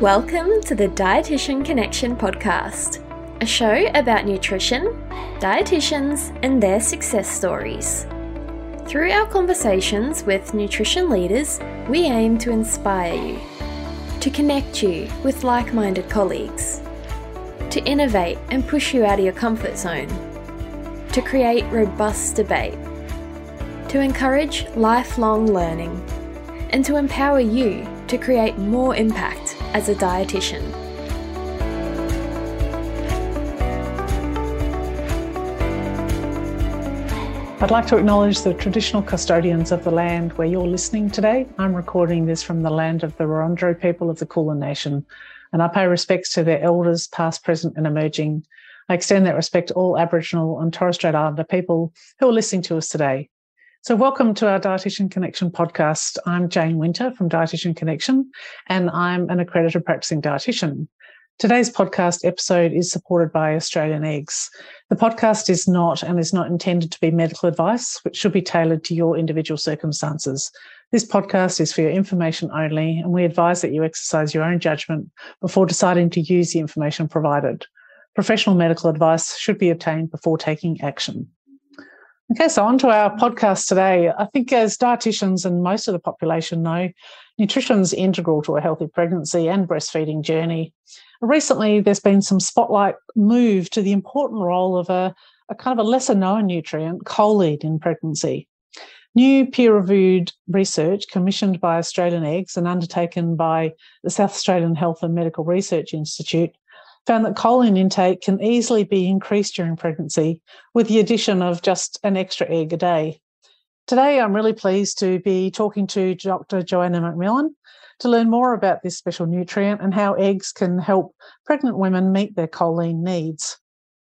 Welcome to the Dietitian Connection podcast, a show about nutrition, dietitians, and their success stories. Through our conversations with nutrition leaders, we aim to inspire you, to connect you with like minded colleagues, to innovate and push you out of your comfort zone, to create robust debate, to encourage lifelong learning, and to empower you to create more impact as a dietitian. I'd like to acknowledge the traditional custodians of the land where you're listening today. I'm recording this from the land of the Wurundjeri people of the Kulin Nation, and I pay respects to their elders, past, present, and emerging. I extend that respect to all Aboriginal and Torres Strait Islander people who are listening to us today. So, welcome to our Dietitian Connection podcast. I'm Jane Winter from Dietitian Connection, and I'm an accredited practicing dietitian. Today's podcast episode is supported by Australian Eggs. The podcast is not and is not intended to be medical advice, which should be tailored to your individual circumstances. This podcast is for your information only, and we advise that you exercise your own judgment before deciding to use the information provided. Professional medical advice should be obtained before taking action. Okay, so on to our podcast today. I think as dietitians and most of the population know, nutrition is integral to a healthy pregnancy and breastfeeding journey. Recently, there's been some spotlight move to the important role of a, a kind of a lesser known nutrient, choline, in pregnancy. New peer reviewed research commissioned by Australian Eggs and undertaken by the South Australian Health and Medical Research Institute found that choline intake can easily be increased during pregnancy with the addition of just an extra egg a day. Today, I'm really pleased to be talking to Dr. Joanna McMillan to learn more about this special nutrient and how eggs can help pregnant women meet their choline needs.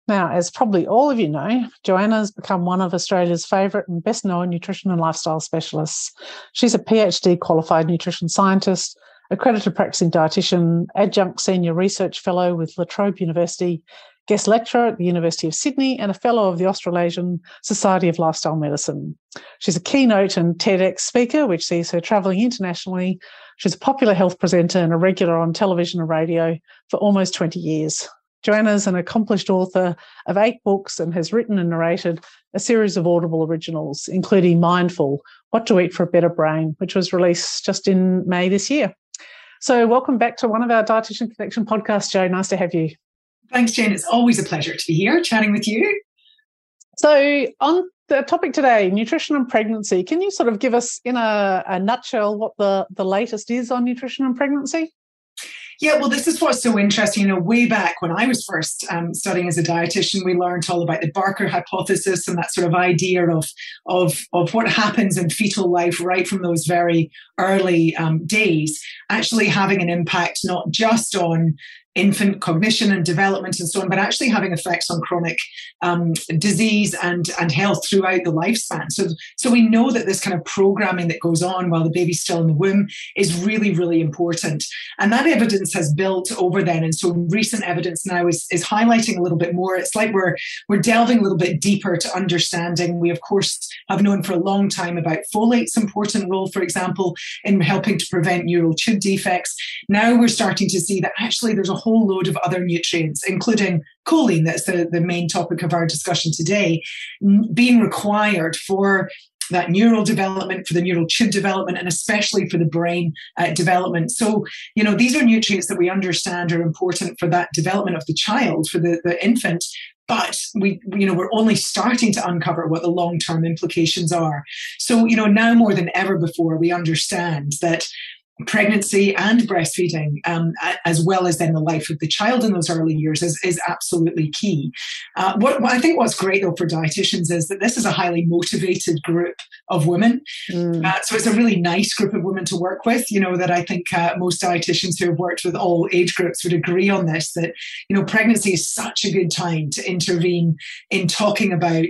Now, as probably all of you know, Joanna has become one of Australia's favourite and best known nutrition and lifestyle specialists. She's a PhD qualified nutrition scientist accredited practicing dietitian, adjunct senior research fellow with La Trobe University, guest lecturer at the University of Sydney, and a fellow of the Australasian Society of Lifestyle Medicine. She's a keynote and TEDx speaker, which sees her travelling internationally. She's a popular health presenter and a regular on television and radio for almost 20 years. Joanna's an accomplished author of eight books and has written and narrated a series of Audible originals, including Mindful What to Eat for a Better Brain, which was released just in May this year. So, welcome back to one of our Dietitian Connection podcasts, Joe. Nice to have you. Thanks, Jane. It's always a pleasure to be here chatting with you. So, on the topic today, nutrition and pregnancy, can you sort of give us in a, a nutshell what the, the latest is on nutrition and pregnancy? Yeah, well, this is what's so interesting. You know, way back when I was first um, studying as a dietitian, we learned all about the Barker hypothesis and that sort of idea of of of what happens in fetal life right from those very early um, days, actually having an impact not just on infant cognition and development and so on, but actually having effects on chronic um, disease and, and health throughout the lifespan. So, so we know that this kind of programming that goes on while the baby's still in the womb is really, really important. And that evidence has built over then. And so recent evidence now is, is highlighting a little bit more. It's like we're, we're delving a little bit deeper to understanding. We, of course, have known for a long time about folate's important role, for example, in helping to prevent neural tube defects. Now we're starting to see that actually there's a whole load of other nutrients, including choline, that's the, the main topic of our discussion today, being required for that neural development, for the neural tube development, and especially for the brain uh, development. So, you know, these are nutrients that we understand are important for that development of the child, for the, the infant. But we, you know, we're only starting to uncover what the long-term implications are. So, you know, now more than ever before, we understand that pregnancy and breastfeeding, um, as well as then the life of the child in those early years, is, is absolutely key. Uh, what, what, I think what's great though for dietitians is that this is a highly motivated group of women. Mm. Uh, so it's a really nice group of women to work with. You know that I think uh, most dietitians who have worked with all age groups would agree on this. That you know pregnancy is such a good time to intervene in talking about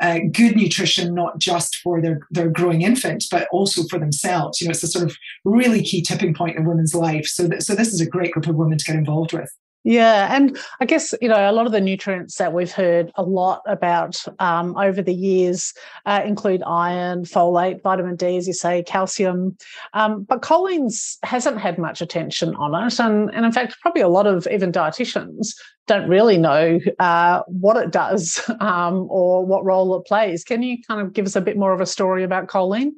uh, good nutrition, not just for their, their growing infant, but also for themselves. You know, it's a sort of really key tipping point in women's life. So, th- so this is a great group of women to get involved with. Yeah, and I guess you know a lot of the nutrients that we've heard a lot about um, over the years uh, include iron, folate, vitamin D, as you say, calcium, um, but choline's hasn't had much attention on it, and and in fact, probably a lot of even dietitians don't really know uh, what it does um, or what role it plays. Can you kind of give us a bit more of a story about choline?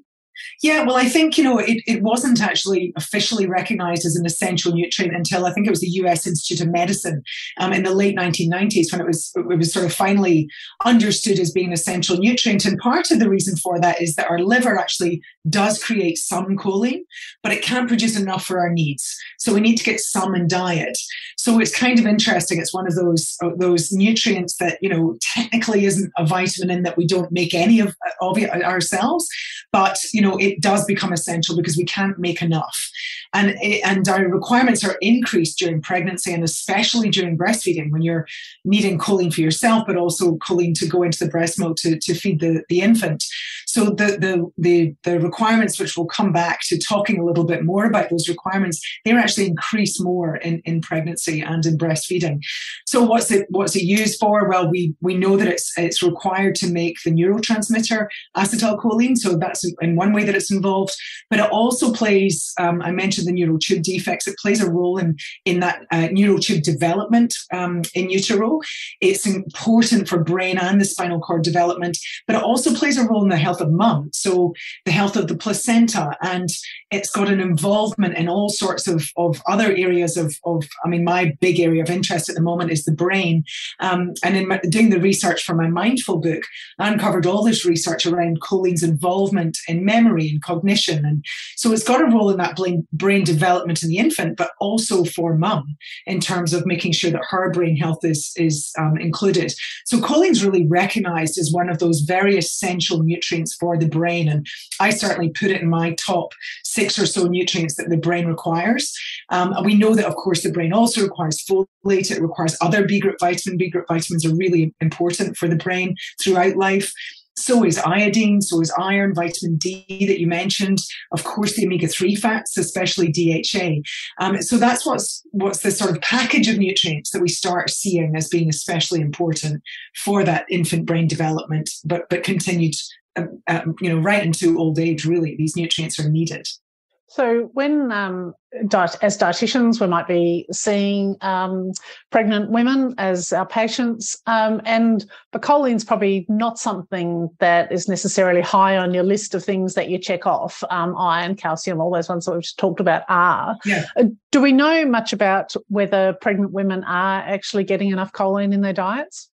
Yeah, well, I think, you know, it, it wasn't actually officially recognized as an essential nutrient until I think it was the US Institute of Medicine um, in the late 1990s when it was, it was sort of finally understood as being an essential nutrient. And part of the reason for that is that our liver actually does create some choline, but it can't produce enough for our needs. So we need to get some in diet. So it's kind of interesting. It's one of those uh, those nutrients that you know technically isn't a vitamin in that we don't make any of, of it ourselves, but you know it does become essential because we can't make enough, and and our requirements are increased during pregnancy and especially during breastfeeding when you're needing choline for yourself, but also choline to go into the breast milk to, to feed the, the infant. So the, the the the requirements, which we'll come back to talking a little bit more about those requirements, they're actually increased more in, in pregnancy pregnancy and in breastfeeding. So what's it what's it used for? Well, we we know that it's it's required to make the neurotransmitter acetylcholine. So that's in one way that it's involved. But it also plays. Um, I mentioned the neural tube defects. It plays a role in in that uh, neural tube development um, in utero. It's important for brain and the spinal cord development, but it also plays a role in the health of mum. So the health of the placenta, and it's got an involvement in all sorts of of other areas of of. I mean, my my big area of interest at the moment is the brain. Um, and in my, doing the research for my mindful book, I uncovered all this research around choline's involvement in memory and cognition. And so it's got a role in that brain, brain development in the infant, but also for mum in terms of making sure that her brain health is, is um, included. So choline's really recognized as one of those very essential nutrients for the brain. And I certainly put it in my top six or so nutrients that the brain requires. Um, and we know that, of course, the brain also requires folate, it requires other B group vitamin. B group vitamins are really important for the brain throughout life. So is iodine, so is iron, vitamin D that you mentioned. Of course, the omega-3 fats, especially DHA. Um, so that's what's what's the sort of package of nutrients that we start seeing as being especially important for that infant brain development, but but continued, uh, uh, you know, right into old age. Really, these nutrients are needed. So, when um, diet, as dietitians, we might be seeing um, pregnant women as our patients, um, and choline's probably not something that is necessarily high on your list of things that you check off. Um, iron, calcium, all those ones that we've just talked about are. Yeah. Uh, do we know much about whether pregnant women are actually getting enough choline in their diets?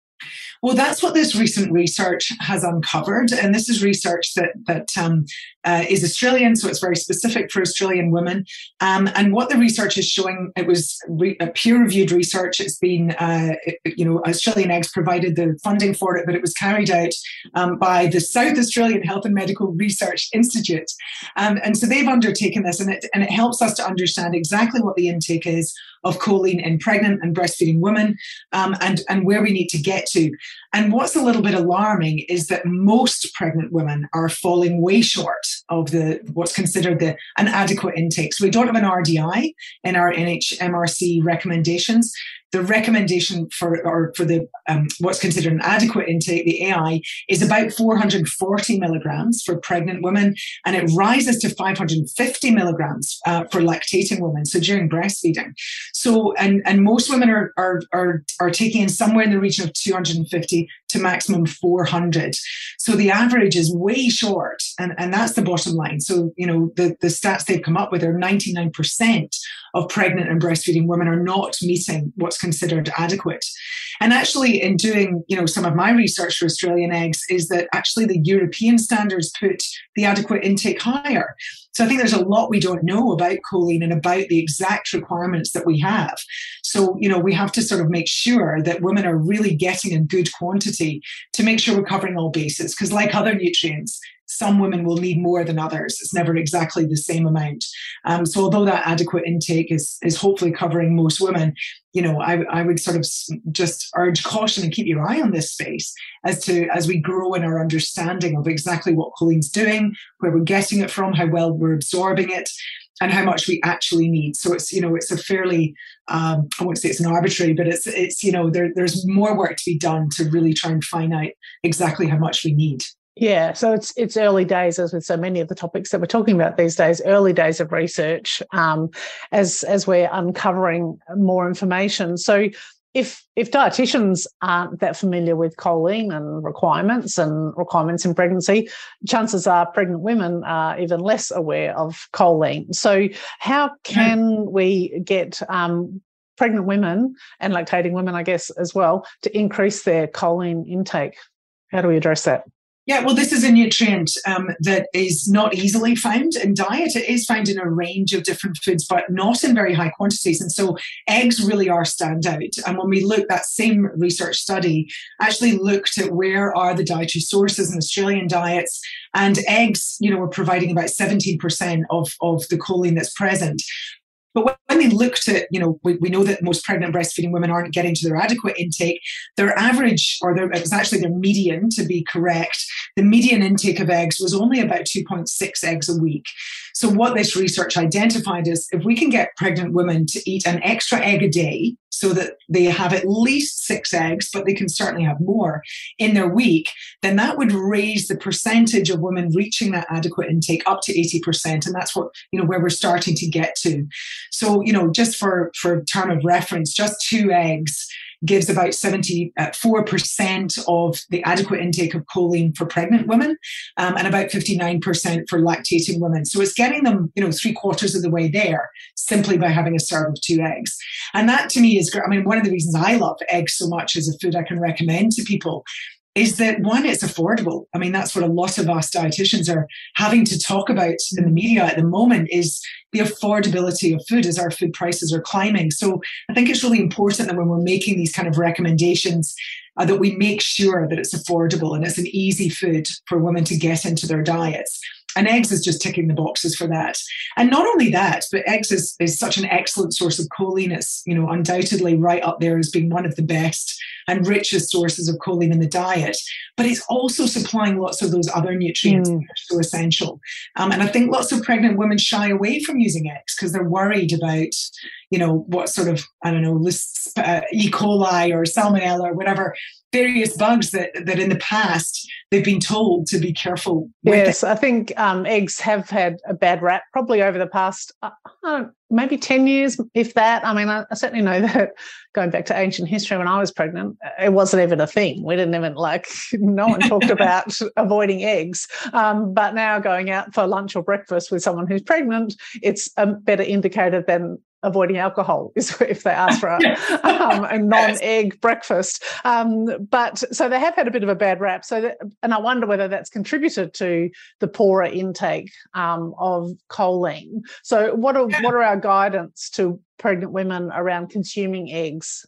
Well, that's what this recent research has uncovered, and this is research that that um, uh, is Australian, so it's very specific for Australian women. Um, and what the research is showing, it was re- peer-reviewed research. It's been, uh, it, you know, Australian Eggs provided the funding for it, but it was carried out um, by the South Australian Health and Medical Research Institute, um, and so they've undertaken this, and it and it helps us to understand exactly what the intake is of choline in pregnant and breastfeeding women, um, and and where we need to get to. And what's a little bit alarming is that most pregnant women are falling way short of the what's considered the an adequate intake. So we don't have an RDI in our NHMRC recommendations the recommendation for or for the um, what's considered an adequate intake, the AI, is about 440 milligrams for pregnant women, and it rises to 550 milligrams uh, for lactating women. So during breastfeeding, so and and most women are are are, are taking in somewhere in the region of 250 to maximum 400. So the average is way short, and and that's the bottom line. So you know the the stats they've come up with are 99 percent of pregnant and breastfeeding women are not meeting what's considered adequate. And actually, in doing you know some of my research for Australian eggs, is that actually the European standards put the adequate intake higher. So I think there's a lot we don't know about choline and about the exact requirements that we have. So you know we have to sort of make sure that women are really getting a good quantity to make sure we're covering all bases. Because like other nutrients, some women will need more than others. It's never exactly the same amount. Um, so although that adequate intake is is hopefully covering most women, you know, I, I would sort of just urge caution and keep your eye on this space as to as we grow in our understanding of exactly what choline's doing, where we're getting it from, how well we're absorbing it. And how much we actually need. So it's you know it's a fairly um, I won't say it's an arbitrary, but it's it's you know there, there's more work to be done to really try and find out exactly how much we need. Yeah, so it's it's early days, as with so many of the topics that we're talking about these days. Early days of research, um, as as we're uncovering more information. So, if if dietitians aren't that familiar with choline and requirements and requirements in pregnancy, chances are pregnant women are even less aware of choline. So, how can we get um, pregnant women and lactating women, I guess, as well, to increase their choline intake? How do we address that? Yeah, well, this is a nutrient um, that is not easily found in diet. It is found in a range of different foods, but not in very high quantities. And so eggs really are standout. And when we look, that same research study actually looked at where are the dietary sources in Australian diets. And eggs, you know, were providing about 17% of, of the choline that's present. But when they looked at, you know, we, we know that most pregnant breastfeeding women aren't getting to their adequate intake. Their average, or their, it was actually their median to be correct, the median intake of eggs was only about 2.6 eggs a week. So, what this research identified is if we can get pregnant women to eat an extra egg a day so that they have at least six eggs, but they can certainly have more in their week, then that would raise the percentage of women reaching that adequate intake up to 80%. And that's what, you know, where we're starting to get to. So, you know, just for, for term of reference, just two eggs gives about 74% uh, of the adequate intake of choline for pregnant women um, and about 59% for lactating women. So it's getting them, you know, three quarters of the way there simply by having a serve of two eggs. And that to me is great. I mean, one of the reasons I love eggs so much as a food I can recommend to people is that one, it's affordable. I mean, that's what a lot of us dietitians are having to talk about in the media at the moment is the affordability of food as our food prices are climbing. So I think it's really important that when we're making these kind of recommendations, uh, that we make sure that it's affordable and it's an easy food for women to get into their diets. And eggs is just ticking the boxes for that. And not only that, but eggs is, is such an excellent source of choline. It's, you know, undoubtedly right up there as being one of the best and richest sources of choline in the diet. But it's also supplying lots of those other nutrients mm. that are so essential. Um, and I think lots of pregnant women shy away from using eggs because they're worried about, you know, what sort of, I don't know, uh, E. coli or salmonella or whatever various bugs that, that in the past they've been told to be careful yes i think um, eggs have had a bad rap probably over the past uh, uh maybe 10 years if that. I mean I, I, certainly know that going back to ancient history when i was pregnant it wasn't even a thing. We didn't even like no one talked about avoiding eggs. Um, but now going out for lunch or breakfast with someone who's pregnant it's a better indicator than avoiding alcohol is if they ask for a, um, a non-egg breakfast. Um, but so they have had a bit of a bad rap. So, that, and I wonder whether that's contributed to the poorer intake um, of choline. So, what are what are our guidance to pregnant women around consuming eggs?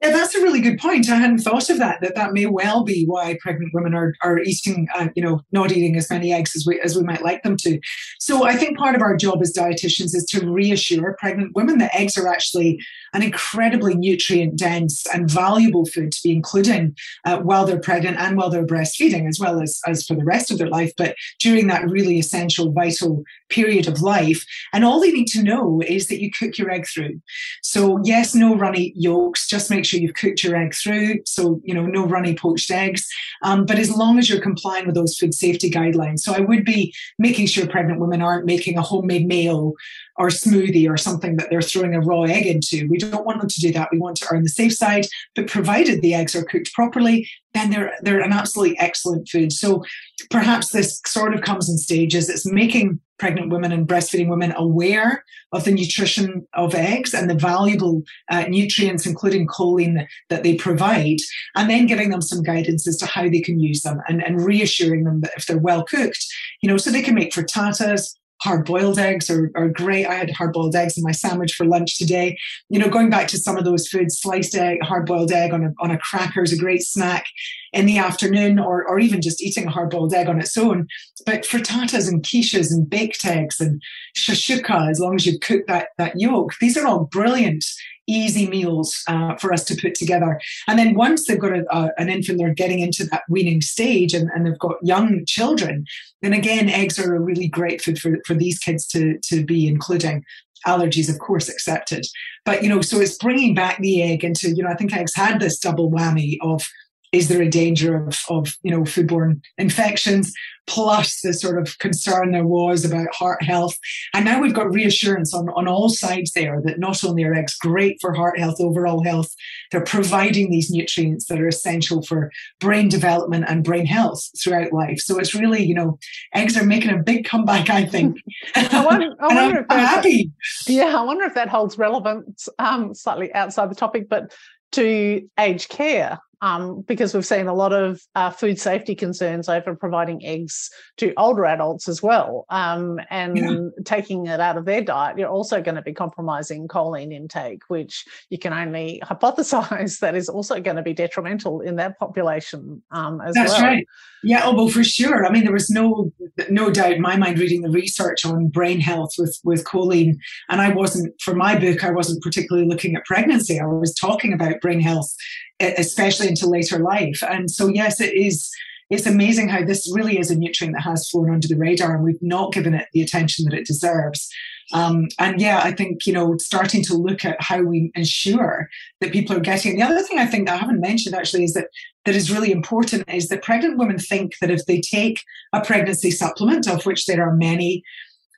Yeah, that's a really good point. I hadn't thought of that. That that may well be why pregnant women are are eating, uh, you know, not eating as many eggs as we as we might like them to. So I think part of our job as dietitians is to reassure pregnant women that eggs are actually an incredibly nutrient dense and valuable food to be including uh, while they're pregnant and while they're breastfeeding, as well as as for the rest of their life. But during that really essential, vital period of life, and all they need to know is that you cook your egg through. So yes, no runny yolks. Just make sure you've cooked your egg through. So, you know, no runny poached eggs. Um, but as long as you're complying with those food safety guidelines. So I would be making sure pregnant women aren't making a homemade meal or smoothie or something that they're throwing a raw egg into. We don't want them to do that. We want to earn the safe side, but provided the eggs are cooked properly, then they're they're an absolutely excellent food. So perhaps this sort of comes in stages. It's making pregnant women and breastfeeding women aware of the nutrition of eggs and the valuable uh, nutrients, including choline, that they provide, and then giving them some guidance as to how they can use them and, and reassuring them that if they're well cooked, you know, so they can make frittatas, hard boiled eggs are, are great. I had hard boiled eggs in my sandwich for lunch today. You know, going back to some of those foods, sliced egg, hard boiled egg on a, on a cracker is a great snack in the afternoon, or, or even just eating a hard boiled egg on its own. But frittatas and quiches and baked eggs and shakshuka, as long as you cook that, that yolk, these are all brilliant easy meals uh, for us to put together. And then once they've got a, a, an infant, they're getting into that weaning stage and, and they've got young children, then again, eggs are a really great food for, for these kids to, to be including allergies of course accepted but you know so it's bringing back the egg into you know i think eggs had this double whammy of is there a danger of, of you know foodborne infections? Plus the sort of concern there was about heart health. And now we've got reassurance on, on all sides there that not only are eggs great for heart health overall health they're providing these nutrients that are essential for brain development and brain health throughout life. So it's really you know eggs are making a big comeback i think. I wonder, I wonder I'm, if happy. Yeah i wonder if that holds relevance um, slightly outside the topic but to aged care um, because we've seen a lot of uh, food safety concerns over providing eggs to older adults as well. Um, and yeah. taking it out of their diet, you're also going to be compromising choline intake, which you can only hypothesize that is also going to be detrimental in that population um, as That's well. That's right. Yeah, oh, well, for sure. I mean, there was no no doubt in my mind reading the research on brain health with with choline, and I wasn't for my book. I wasn't particularly looking at pregnancy. I was talking about brain health especially into later life. And so, yes, it is. It's amazing how this really is a nutrient that has flown under the radar, and we've not given it the attention that it deserves. Um, and yeah, I think you know, starting to look at how we ensure that people are getting. The other thing I think that I haven't mentioned actually is that that is really important is that pregnant women think that if they take a pregnancy supplement, of which there are many,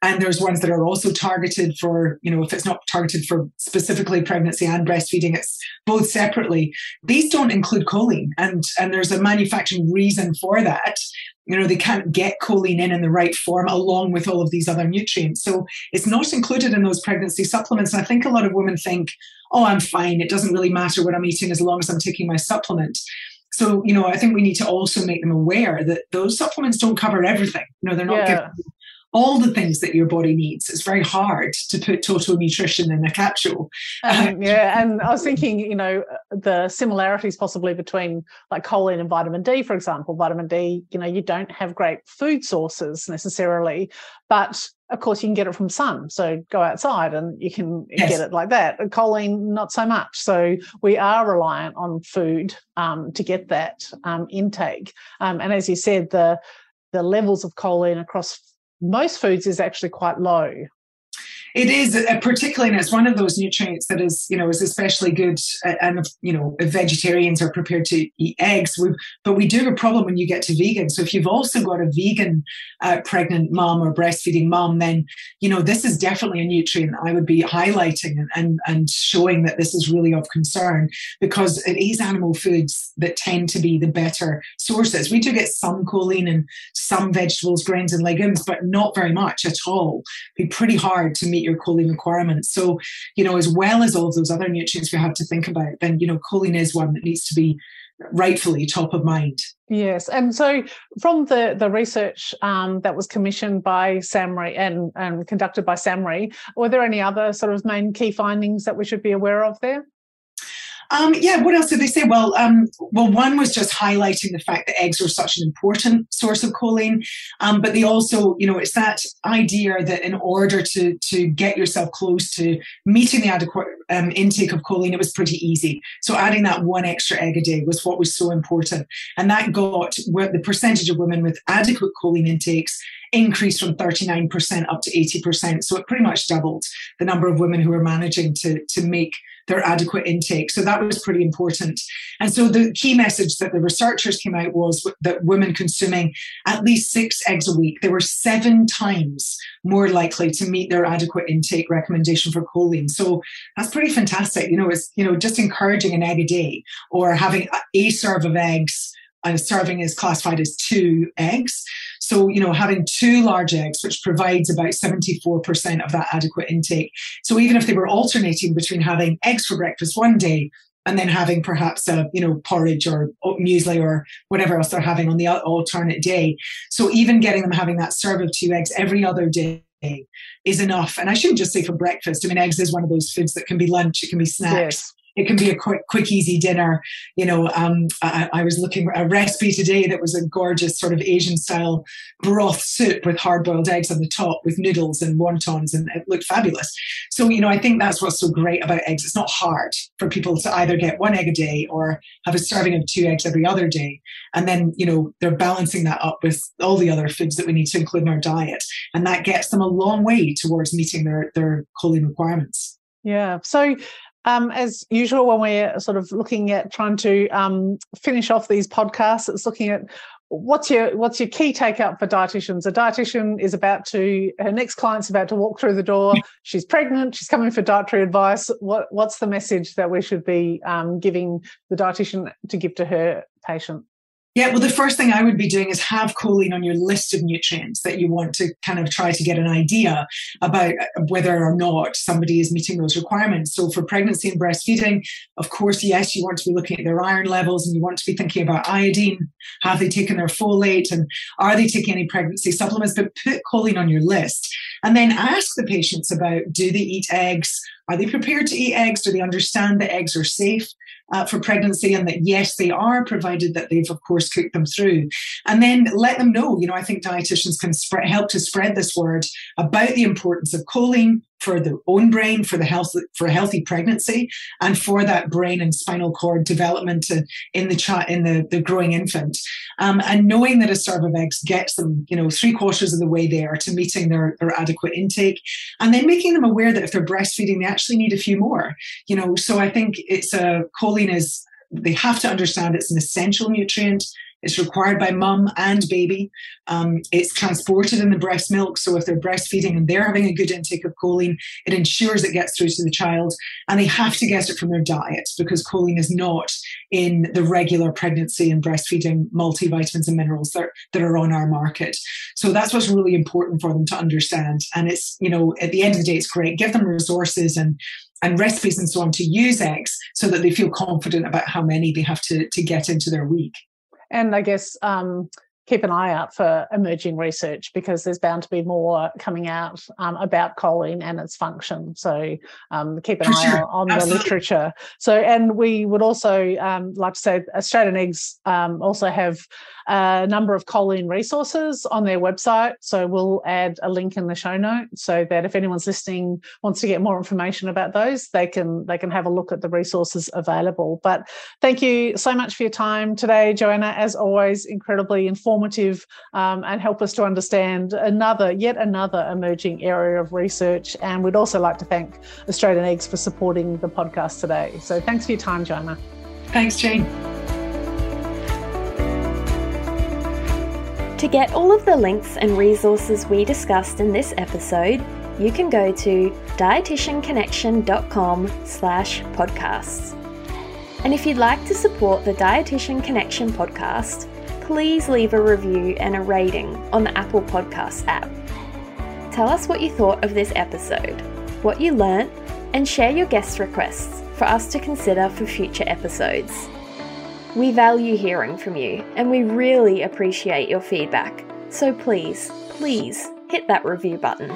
and there's ones that are also targeted for you know if it's not targeted for specifically pregnancy and breastfeeding it's both separately. These don't include choline and and there's a manufacturing reason for that. You know they can't get choline in in the right form along with all of these other nutrients. So it's not included in those pregnancy supplements. And i think a lot of women think oh i'm fine. It doesn't really matter what i'm eating as long as i'm taking my supplement. So you know i think we need to also make them aware that those supplements don't cover everything. You know they're not yeah. giving all the things that your body needs. It's very hard to put total nutrition in a capsule. Um, yeah, and I was thinking, you know, the similarities possibly between like choline and vitamin D, for example. Vitamin D, you know, you don't have great food sources necessarily, but of course you can get it from sun. So go outside and you can yes. get it like that. Choline, not so much. So we are reliant on food um, to get that um, intake. Um, and as you said, the the levels of choline across most foods is actually quite low. It is, uh, particularly, and it's one of those nutrients that is, you know, is especially good. Uh, and you know, if vegetarians are prepared to eat eggs, we, but we do have a problem when you get to vegan. So if you've also got a vegan uh, pregnant mom or breastfeeding mom, then you know this is definitely a nutrient I would be highlighting and, and and showing that this is really of concern because it is animal foods that tend to be the better sources. We do get some choline in some vegetables, grains, and legumes, but not very much at all. It'd be pretty hard to meet meet your choline requirements. So, you know, as well as all of those other nutrients we have to think about, then, you know, choline is one that needs to be rightfully top of mind. Yes, and so from the the research um, that was commissioned by SAHMRI and, and conducted by SAHMRI, were there any other sort of main key findings that we should be aware of there? Um, yeah, what else did they say? Well, um, well, one was just highlighting the fact that eggs are such an important source of choline, um, but they also, you know, it's that idea that in order to to get yourself close to meeting the adequate um, intake of choline, it was pretty easy. So adding that one extra egg a day was what was so important, and that got the percentage of women with adequate choline intakes increased from 39% up to 80%. So it pretty much doubled the number of women who were managing to, to make their adequate intake. So that was pretty important. And so the key message that the researchers came out was that women consuming at least six eggs a week, they were seven times more likely to meet their adequate intake recommendation for choline. So that's pretty fantastic. You know, it's, you know, just encouraging an egg a day or having a serve of eggs a serving is classified as two eggs. So, you know, having two large eggs, which provides about 74% of that adequate intake. So even if they were alternating between having eggs for breakfast one day and then having perhaps a, you know, porridge or muesli or whatever else they're having on the alternate day. So even getting them having that serve of two eggs every other day is enough. And I shouldn't just say for breakfast. I mean, eggs is one of those foods that can be lunch, it can be snacks. Yes it can be a quick, quick, easy dinner. You know, um, I, I, was looking at a recipe today that was a gorgeous sort of Asian style broth soup with hard boiled eggs on the top with noodles and wontons, and it looked fabulous. So, you know, I think that's what's so great about eggs. It's not hard for people to either get one egg a day or have a serving of two eggs every other day. And then, you know, they're balancing that up with all the other foods that we need to include in our diet. And that gets them a long way towards meeting their, their choline requirements. Yeah. So um, as usual, when we're sort of looking at trying to um, finish off these podcasts, it's looking at what's your what's your key take up for dietitians. A dietitian is about to her next client's about to walk through the door. She's pregnant. She's coming for dietary advice. What what's the message that we should be um, giving the dietitian to give to her patient? Yeah, well, the first thing I would be doing is have choline on your list of nutrients that you want to kind of try to get an idea about uh, whether or not somebody is meeting those requirements. So, for pregnancy and breastfeeding, of course, yes, you want to be looking at their iron levels and you want to be thinking about iodine. Have they taken their folate and are they taking any pregnancy supplements? But put choline on your list and then ask the patients about do they eat eggs? Are they prepared to eat eggs? Do they understand that eggs are safe? uh, for pregnancy and that yes, they are, provided that they've, of course, cooked them through. And then let them know, you know, I think dietitians can help to spread this word about the importance of choline, for the own brain, for the health, for a healthy pregnancy, and for that brain and spinal cord development in the child, in the, the growing infant. Um, and knowing that a serve of eggs gets them, you know, three quarters of the way there to meeting their, their adequate intake, and then making them aware that if they're breastfeeding, they actually need a few more. You know, so I think it's a choline is they have to understand it's an essential nutrient it's required by mum and baby. Um, it's transported in the breast milk. So if they're breastfeeding and they're having a good intake of choline, it ensures it gets through to the child. And they have to get it from their diet because choline is not in the regular pregnancy and breastfeeding multivitamins and minerals that, that are on our market. So that's what's really important for them to understand. And it's, you know, at the end of the day, it's great. Give them resources and and recipes and so on to use eggs so that they feel confident about how many they have to, to get into their week and I guess um, keep an eye out for emerging research because there's bound to be more coming out um, about choline and its function. So um, keep an for eye sure. on, on the literature. So, and we would also um, like to say Australian Eggs um, also have a number of choline resources on their website. So we'll add a link in the show note so that if anyone's listening wants to get more information about those, they can they can have a look at the resources available. But thank you so much for your time today, Joanna. As always, incredibly informative um, and help us to understand another yet another emerging area of research. And we'd also like to thank Australian Eggs for supporting the podcast today. So thanks for your time, Joanna. Thanks, Jane. To get all of the links and resources we discussed in this episode, you can go to dietitianconnection.com slash podcasts. And if you'd like to support the Dietitian Connection podcast, please leave a review and a rating on the Apple Podcast app. Tell us what you thought of this episode, what you learnt, and share your guest requests for us to consider for future episodes. We value hearing from you and we really appreciate your feedback. So please, please hit that review button.